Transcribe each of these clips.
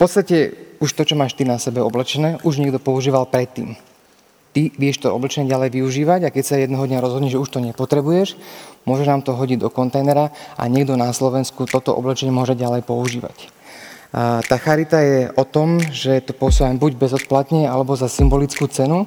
podstate už to, čo máš ty na sebe oblečené, už niekto používal predtým. Ty vieš to oblečenie ďalej využívať a keď sa jedného dňa rozhodne, že už to nepotrebuješ, môžeš nám to hodiť do kontajnera a niekto na Slovensku toto oblečenie môže ďalej používať. A tá charita je o tom, že to posúvam buď bezodplatne alebo za symbolickú cenu.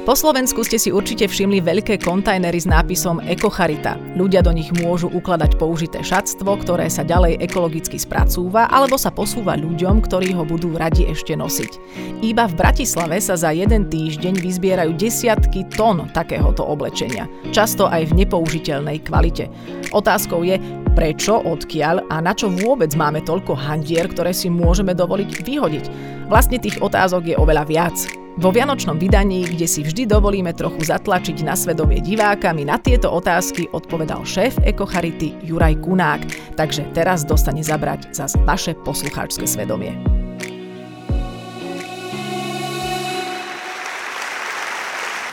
Po Slovensku ste si určite všimli veľké kontajnery s nápisom Ekocharita. Ľudia do nich môžu ukladať použité šatstvo, ktoré sa ďalej ekologicky spracúva alebo sa posúva ľuďom, ktorí ho budú radi ešte nosiť. Iba v Bratislave sa za jeden týždeň vyzbierajú desiatky tón takéhoto oblečenia, často aj v nepoužiteľnej kvalite. Otázkou je, prečo, odkiaľ a na čo vôbec máme toľko handier, ktoré si môžeme dovoliť vyhodiť. Vlastne tých otázok je oveľa viac. Vo Vianočnom vydaní, kde si vždy dovolíme trochu zatlačiť na svedomie diváka, mi na tieto otázky odpovedal šéf Ekocharity Juraj Kunák, takže teraz dostane zabrať za vaše poslucháčske svedomie.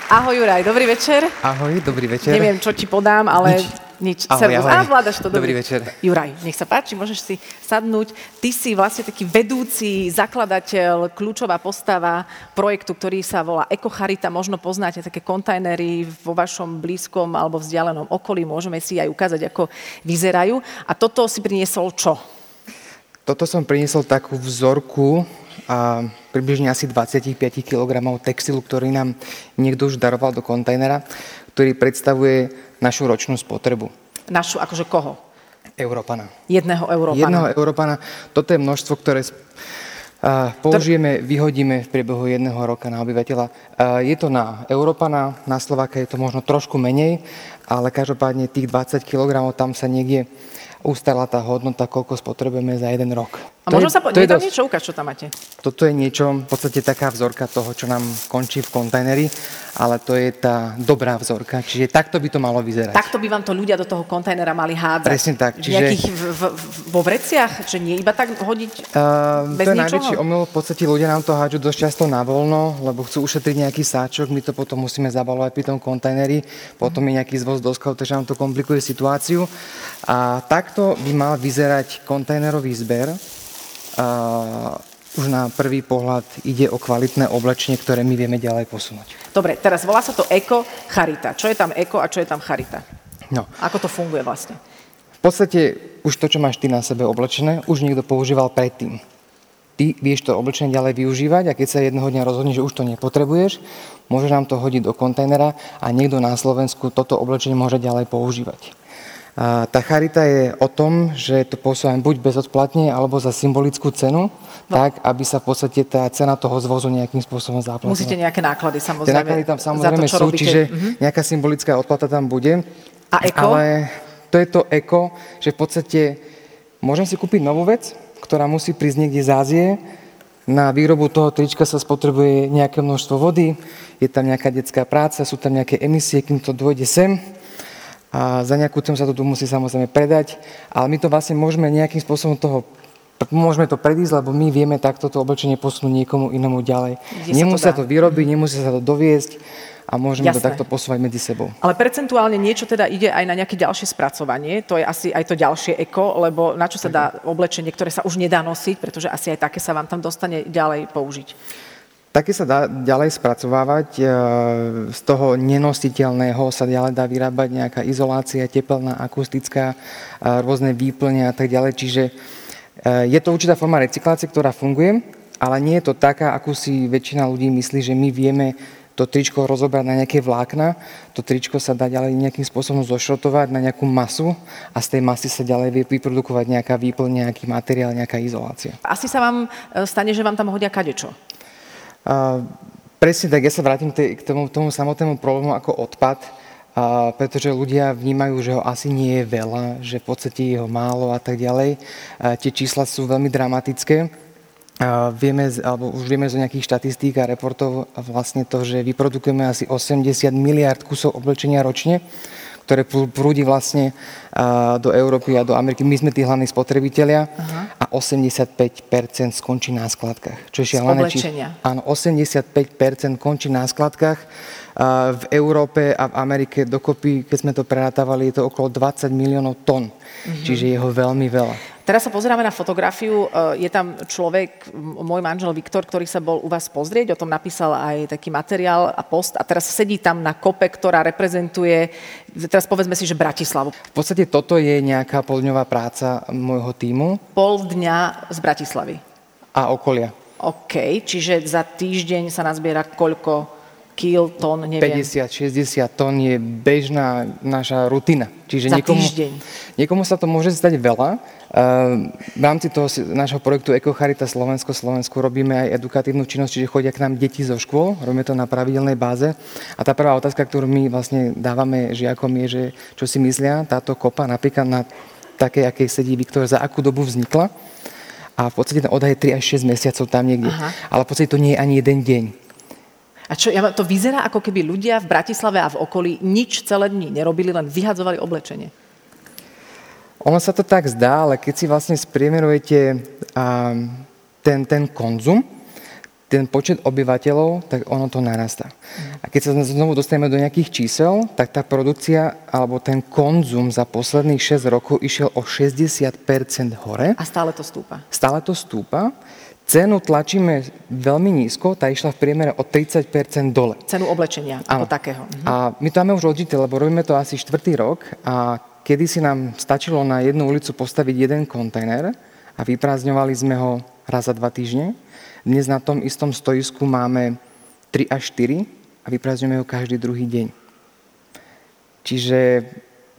Ahoj Juraj, dobrý večer. Ahoj, dobrý večer. Neviem, čo ti podám, ale... Nič. Nič. Ahoj, Servus. ahoj. Á, vládaš to. Dobrý večer. Juraj, nech sa páči, môžeš si sadnúť. Ty si vlastne taký vedúci, zakladateľ, kľúčová postava projektu, ktorý sa volá Ekocharita. Možno poznáte také kontajnery vo vašom blízkom alebo vzdialenom okolí. Môžeme si aj ukázať, ako vyzerajú. A toto si priniesol čo? Toto som priniesol takú vzorku a približne asi 25 kg textilu, ktorý nám niekto už daroval do kontajnera, ktorý predstavuje našu ročnú spotrebu. Našu, akože koho? Európana. Jedného Európana. Jedného Európana. Toto je množstvo, ktoré použijeme, vyhodíme v priebehu jedného roka na obyvateľa. Je to na Európana, na Slováka je to možno trošku menej, ale každopádne tých 20 kg tam sa niekde ustala tá hodnota, koľko spotrebujeme za jeden rok. A možno sa po... to je dosť- niečo ukáž, čo tam máte. toto je niečo, v podstate taká vzorka toho, čo nám končí v kontajneri, ale to je tá dobrá vzorka, čiže takto by to malo vyzerať. Takto by vám to ľudia do toho kontajnera mali hádzať. Presne tak, čiže- Nejakých v, v, vo vreciach? Že nie iba tak hodiť Uh, bez to je ničoho? najväčší omyl, v podstate ľudia nám to hádžu dosť často na voľno, lebo chcú ušetriť nejaký sáčok, my to potom musíme zabalovať pri tom kontajneri, potom je nejaký zvoz do skladu, takže nám to komplikuje situáciu. A takto by mal vyzerať kontajnerový zber. Už na prvý pohľad ide o kvalitné oblečenie, ktoré my vieme ďalej posunúť. Dobre, teraz volá sa to Eko Charita. Čo je tam Eko a čo je tam Charita? No, Ako to funguje vlastne? v podstate už to, čo máš ty na sebe oblečené, už niekto používal predtým. Ty vieš to oblečenie ďalej využívať a keď sa jedného dňa rozhodne, že už to nepotrebuješ, môžeš nám to hodiť do kontajnera a niekto na Slovensku toto oblečenie môže ďalej používať. A tá charita je o tom, že to posúvam buď bezodplatne alebo za symbolickú cenu, No. tak, aby sa v podstate tá cena toho zvozu nejakým spôsobom zaplatila. Musíte nejaké náklady Tie samozrejme. náklady tam samozrejme to, sú, robíte. čiže Mhm. nejaká symbolická odplata tam bude. A eko? Ale to je to eko, že v podstate môžem si kúpiť novú vec, ktorá musí prísť niekde z Ázie. Na výrobu toho trička sa spotrebuje nejaké množstvo vody, je tam nejaká detská práca, sú tam nejaké emisie, kým to dôjde sem. A za nejakú cenu sa to tu musí samozrejme predať, ale my to vlastne môžeme nejakým spôsobom toho Môžeme to predísť, lebo my vieme takto to oblečenie posunúť niekomu inému ďalej. Kde sa to Nemusia dá. to vyrobiť, nemusia sa to doviesť a môžeme to Jasné. takto posúvať medzi sebou. Ale percentuálne niečo teda ide aj na nejaké ďalšie spracovanie, to je asi aj to ďalšie eko, lebo na čo sa dá oblečenie, ktoré sa už nedá nosiť, pretože asi aj také sa vám tam dostane ďalej použiť. Také sa dá ďalej spracovávať, e, z toho nenositeľného sa ďalej dá vyrábať nejaká izolácia, tepelná, akustická, a rôzne výplne a tak ďalej. Čiže e, je to určitá forma recyklácie, ktorá funguje, ale nie je to taká, akú si väčšina ľudí myslí, že my vieme to tričko rozobrať na nejaké vlákna, to tričko sa dá ďalej nejakým spôsobom zošrotovať na nejakú masu a z tej masy sa ďalej vie vyprodukovať nejaká výplň, nejaký materiál, nejaká izolácia. Asi sa vám e, stane, že vám tam hodia kadečo. A, presne tak, ja sa vrátim k tomu, tomu samotnému problému ako odpad, a, pretože ľudia vnímajú, že ho asi nie je veľa, že v podstate je ho málo a tak ďalej. A, tie čísla sú veľmi dramatické. vieme, alebo už vieme z nejakých štatistík a reportov vlastne to, že vyprodukujeme asi 80 miliard kusov oblečenia ročne, ktoré prúdi vlastne do Európy a do Ameriky. My sme tí hlavní spotrebitelia Aha. a 85% skončí na skladkách. Čo je šialené. Áno, 85% končí na skladkách. V Európe a v Amerike dokopy, keď sme to prerátavali, je to okolo 20 miliónov tón. Mhm. Čiže je ho veľmi veľa. Teraz sa pozeráme na fotografiu. E, je tam človek, môj manžel Viktor, ktorý sa bol u vás pozrieť, o tom napísal aj taký materiál a post a teraz sedí tam na kope, ktorá reprezentuje, teraz povedzme si, že Bratislavu. V podstate toto je nejaká poldňová práca môjho týmu. Pol dňa z Bratislavy. A okolia. OK, čiže za týždeň sa nazbiera koľko kil, tón, neviem. 50-60 tón je bežná naša rutina. Čiže Za niekomu, týždeň. Niekomu sa to môže stať veľa. Ehm, v rámci toho nášho projektu Charita Slovensko Slovensku robíme aj edukatívnu činnosť, čiže chodia k nám deti zo škôl, robíme to na pravidelnej báze. A tá prvá otázka, ktorú my vlastne dávame žiakom je, že čo si myslia táto kopa napríklad na také, akej sedí Viktor, za akú dobu vznikla. A v podstate ten odhad je 3 až 6 mesiacov tam niekde. Aha. Ale v podstate to nie je ani jeden deň. A čo, ja, to vyzerá, ako keby ľudia v Bratislave a v okolí nič celé dní nerobili, len vyhadzovali oblečenie. Ono sa to tak zdá, ale keď si vlastne spriemerujete ten, ten konzum, ten počet obyvateľov, tak ono to narastá. A keď sa znovu dostaneme do nejakých čísel, tak tá produkcia alebo ten konzum za posledných 6 rokov išiel o 60% hore. A stále to stúpa. Stále to stúpa. Cenu tlačíme veľmi nízko, tá išla v priemere o 30% dole. Cenu oblečenia ako takého. Mhm. A my to máme už odžité, lebo robíme to asi štvrtý rok a kedy si nám stačilo na jednu ulicu postaviť jeden kontajner a vyprázdňovali sme ho raz za dva týždne. Dnes na tom istom stojisku máme 3 až 4 a vyprázdňujeme ho každý druhý deň. Čiže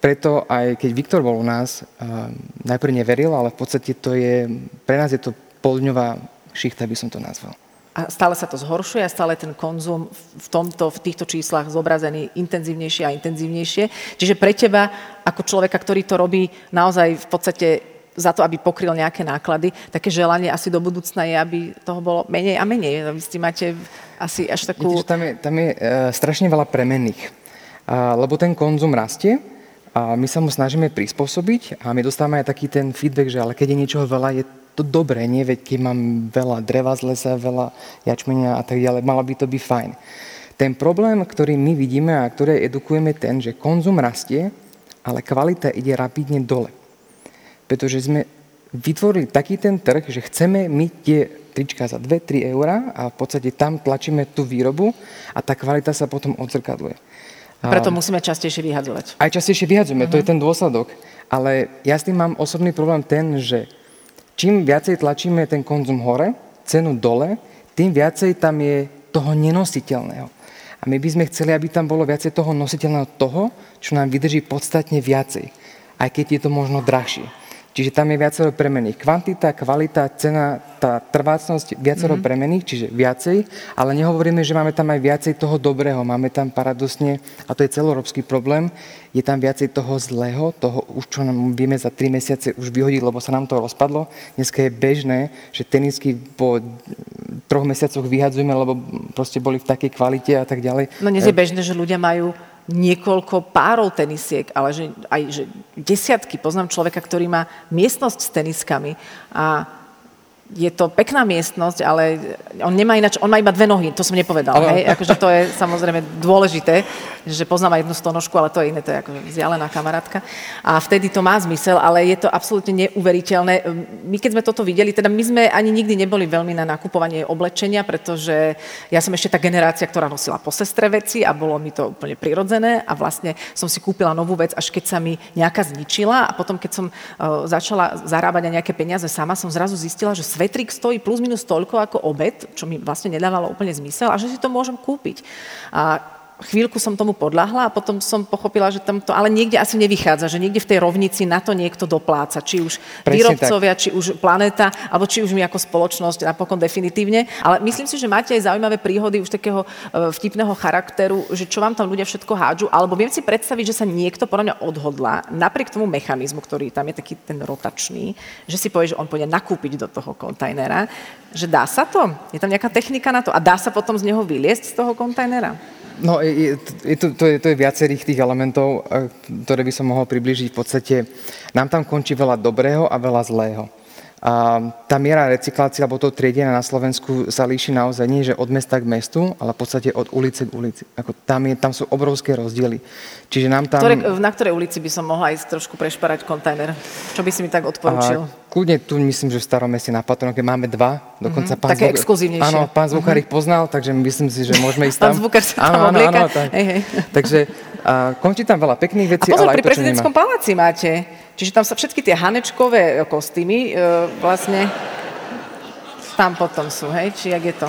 preto aj keď Viktor bol u nás, uh, najprv neveril, ale v podstate to je, pre nás je to poldňová šichta by som to nazval. A stále sa to zhoršuje a stále ten konzum v, tomto, v týchto číslach zobrazený intenzívnejšie a intenzívnejšie. Čiže pre teba, ako človeka, ktorý to robí naozaj v podstate za to, aby pokryl nejaké náklady. Také želanie asi do budúcna je, aby toho bolo menej a menej. Vy ste máte asi až takú... Viete, tam je, tam je uh, strašne veľa premenných. Uh, lebo ten konzum rastie a my sa mu snažíme prispôsobiť a my dostávame aj taký ten feedback, že ale keď je niečoho veľa, je to dobré, nie? Veď keď mám veľa dreva z lesa, veľa jačmenia a tak ďalej, malo by to byť fajn. Ten problém, ktorý my vidíme a ktorý edukujeme ten, že konzum rastie, ale kvalita ide rapidne dole. Pretože sme vytvorili taký ten trh, že chceme my tie trička za 2-3 eurá a v podstate tam tlačíme tú výrobu a tá kvalita sa potom odzrkadluje. Preto musíme častejšie vyhadzovať. Aj častejšie vyhadzujeme, uh-huh. to je mhm. ten dôsledok. Ale ja s tým mám osobný problém ten, že čím viacej tlačíme ten konzum hore, cenu dole, tým viacej tam je toho nenositeľného. A my by sme chceli, aby tam bolo viacej toho nositeľného toho, čo nám vydrží podstatne viacej. Aj keď je to možno drahšie. Čiže tam je viacero premených. Kvantita, kvalita, cena, tá trvácnosť, viacero mm-hmm. premených, čiže viacej, ale nehovoríme, že máme tam aj viacej toho dobrého. Máme tam paradosne, a to je celoeurópsky problém, je tam viacej toho zlého, toho už čo nám vieme za 3 mesiace už vyhodiť, lebo sa nám to rozpadlo. Dneska je bežné, že tenisky po troch mesiacoch vyhadzujeme, lebo proste boli v takej kvalite a tak ďalej. No dnes je bežné, že ľudia majú niekoľko párov tenisiek, ale že aj že desiatky. Poznám človeka, ktorý má miestnosť s teniskami a je to pekná miestnosť, ale on nemá ináč, on má iba dve nohy, to som nepovedal, ale... hej? Akože to je samozrejme dôležité, že poznám aj jednu stonožku, ale to je iné, to je akože vzdialená kamarátka. A vtedy to má zmysel, ale je to absolútne neuveriteľné. My keď sme toto videli, teda my sme ani nikdy neboli veľmi na nakupovanie oblečenia, pretože ja som ešte tá generácia, ktorá nosila po sestre veci a bolo mi to úplne prirodzené a vlastne som si kúpila novú vec, až keď sa mi nejaká zničila a potom, keď som uh, začala zarábať aj nejaké peniaze sama, som zrazu zistila, že svetrik stojí plus minus toľko ako obed, čo mi vlastne nedávalo úplne zmysel a že si to môžem kúpiť. A chvíľku som tomu podľahla a potom som pochopila, že tam to ale niekde asi nevychádza, že niekde v tej rovnici na to niekto dopláca, či už Presne výrobcovia, tak. či už planéta, alebo či už my ako spoločnosť napokon definitívne. Ale myslím si, že máte aj zaujímavé príhody už takého e, vtipného charakteru, že čo vám tam ľudia všetko hádžu, alebo viem si predstaviť, že sa niekto podľa mňa odhodlá, napriek tomu mechanizmu, ktorý tam je taký ten rotačný, že si povie, že on pôjde nakúpiť do toho kontajnera, že dá sa to? Je tam nejaká technika na to? A dá sa potom z neho vyliesť z toho kontajnera? No, je, je, to, to, je, to je viacerých tých elementov, eh, ktoré by som mohol približiť. V podstate nám tam končí veľa dobrého a veľa zlého. Tá miera recyklácie alebo to triedenia na Slovensku sa líši naozaj nie, že od mesta k mestu, ale v podstate od ulice k ulici. Ako tam, je, tam sú obrovské rozdiely. Čiže nám tam... Ktoré, na ktorej ulici by som mohla ísť trošku prešparať kontajner? Čo by si mi tak odporučil? A, kľudne tu myslím, že v starom meste na Patronoke máme dva. Dokonca mm-hmm. pán Také zvuk... exkluzívnejšie. Áno, pán zvukár mm-hmm. ich poznal, takže myslím si, že môžeme ísť tam. pán zvukár sa tam áno, áno, áno, tak. hej, hej. Takže a, končí tam veľa pekných vecí, a pozor, ale pri prezidentskom paláci máte Čiže tam sa všetky tie hanečkové kostýmy e, vlastne tam potom sú, hej? Či jak je to?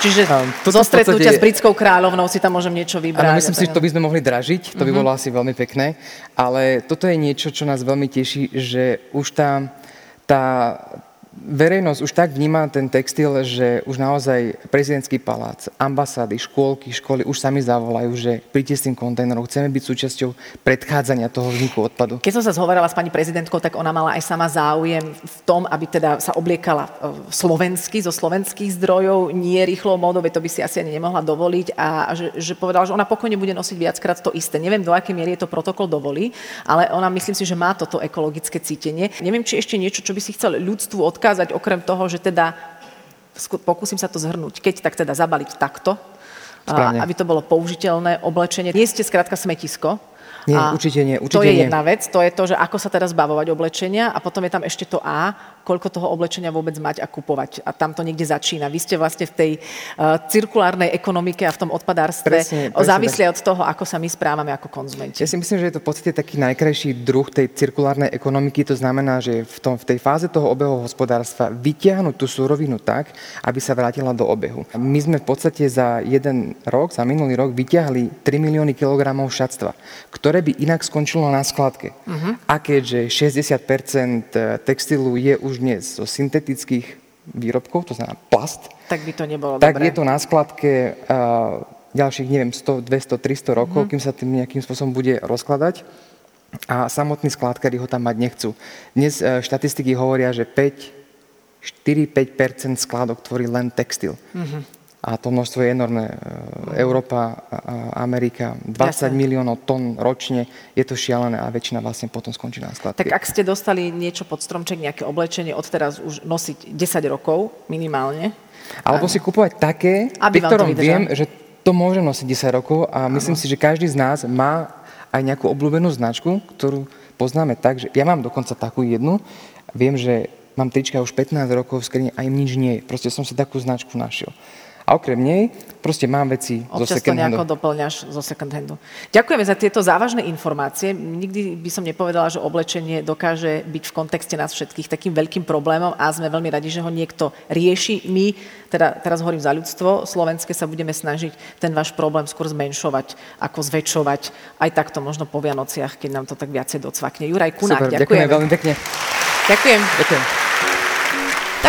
Čiže zo stretnutia s britskou kráľovnou si tam môžem niečo vybrať. Áno, myslím si, že to by sme mohli dražiť, to by uh-huh. bolo asi veľmi pekné, ale toto je niečo, čo nás veľmi teší, že už tá, tá, verejnosť už tak vníma ten textil, že už naozaj prezidentský palác, ambasády, škôlky, školy už sami zavolajú, že príďte s tým kontajnerom, chceme byť súčasťou predchádzania toho vzniku odpadu. Keď som sa zhovorila s pani prezidentkou, tak ona mala aj sama záujem v tom, aby teda sa obliekala e, slovensky, zo slovenských zdrojov, nie rýchlo módou, to by si asi ani nemohla dovoliť a že, že povedala, že ona pokojne bude nosiť viackrát to isté. Neviem, do akej miery je to protokol dovolí, ale ona myslím si, že má toto ekologické cítenie. Neviem, či ešte niečo, čo by si chcel ľudstvu odkázať ukázať okrem toho, že teda, pokúsim sa to zhrnúť, keď tak teda zabaliť takto, Správne. aby to bolo použiteľné oblečenie. Nie ste skrátka smetisko, nie, a určite nie. Určite to je nie. jedna vec, to je to, že ako sa teraz zbavovať oblečenia a potom je tam ešte to A, koľko toho oblečenia vôbec mať a kupovať. A tam to niekde začína. Vy ste vlastne v tej uh, cirkulárnej ekonomike a v tom odpadárstve presne, presne závisle od toho, ako sa my správame ako konzumenti. Ja si myslím, že je to v podstate taký najkrajší druh tej cirkulárnej ekonomiky. To znamená, že v, tom, v tej fáze toho obehu hospodárstva vytiahnuť tú surovinu tak, aby sa vrátila do obehu. My sme v podstate za jeden rok, za minulý rok, vyťahli 3 milióny kilogramov šatstva, ktoré by inak skončilo na skladke. Uh-huh. A keďže 60% textilu je už dnes zo syntetických výrobkov, to znamená plast, tak by to nebolo tak dobré. je to na skladke uh, ďalších, neviem, 100, 200, 300 rokov, mm-hmm. kým sa tým nejakým spôsobom bude rozkladať. A samotní skládkari ho tam mať nechcú. Dnes uh, štatistiky hovoria, že 5 4-5% skládok tvorí len textil. Mm-hmm a to množstvo je enormné. Európa, Amerika, 20 Jasne. miliónov tón ročne, je to šialené a väčšina vlastne potom skončí na skladke. Tak ak ste dostali niečo pod stromček, nejaké oblečenie, odteraz už nosiť 10 rokov minimálne. Alebo a... si kúpovať také, pri ktorom viem, že to môže nosiť 10 rokov a myslím ano. si, že každý z nás má aj nejakú obľúbenú značku, ktorú poznáme tak, že ja mám dokonca takú jednu, viem, že mám trička už 15 rokov v skrini a im nič nie je. Proste som si takú značku našiel. A okrem nej proste mám veci Občas zo second handu. to nejako doplňaš zo second handu. Ďakujeme za tieto závažné informácie. Nikdy by som nepovedala, že oblečenie dokáže byť v kontexte nás všetkých takým veľkým problémom a sme veľmi radi, že ho niekto rieši. My, teda teraz hovorím za ľudstvo, slovenské sa budeme snažiť ten váš problém skôr zmenšovať, ako zväčšovať. Aj takto možno po Vianociach, keď nám to tak viacej docvakne. Juraj Kunák, Super, ďakujeme. veľmi pekne. Ďakujem. Ďakujem.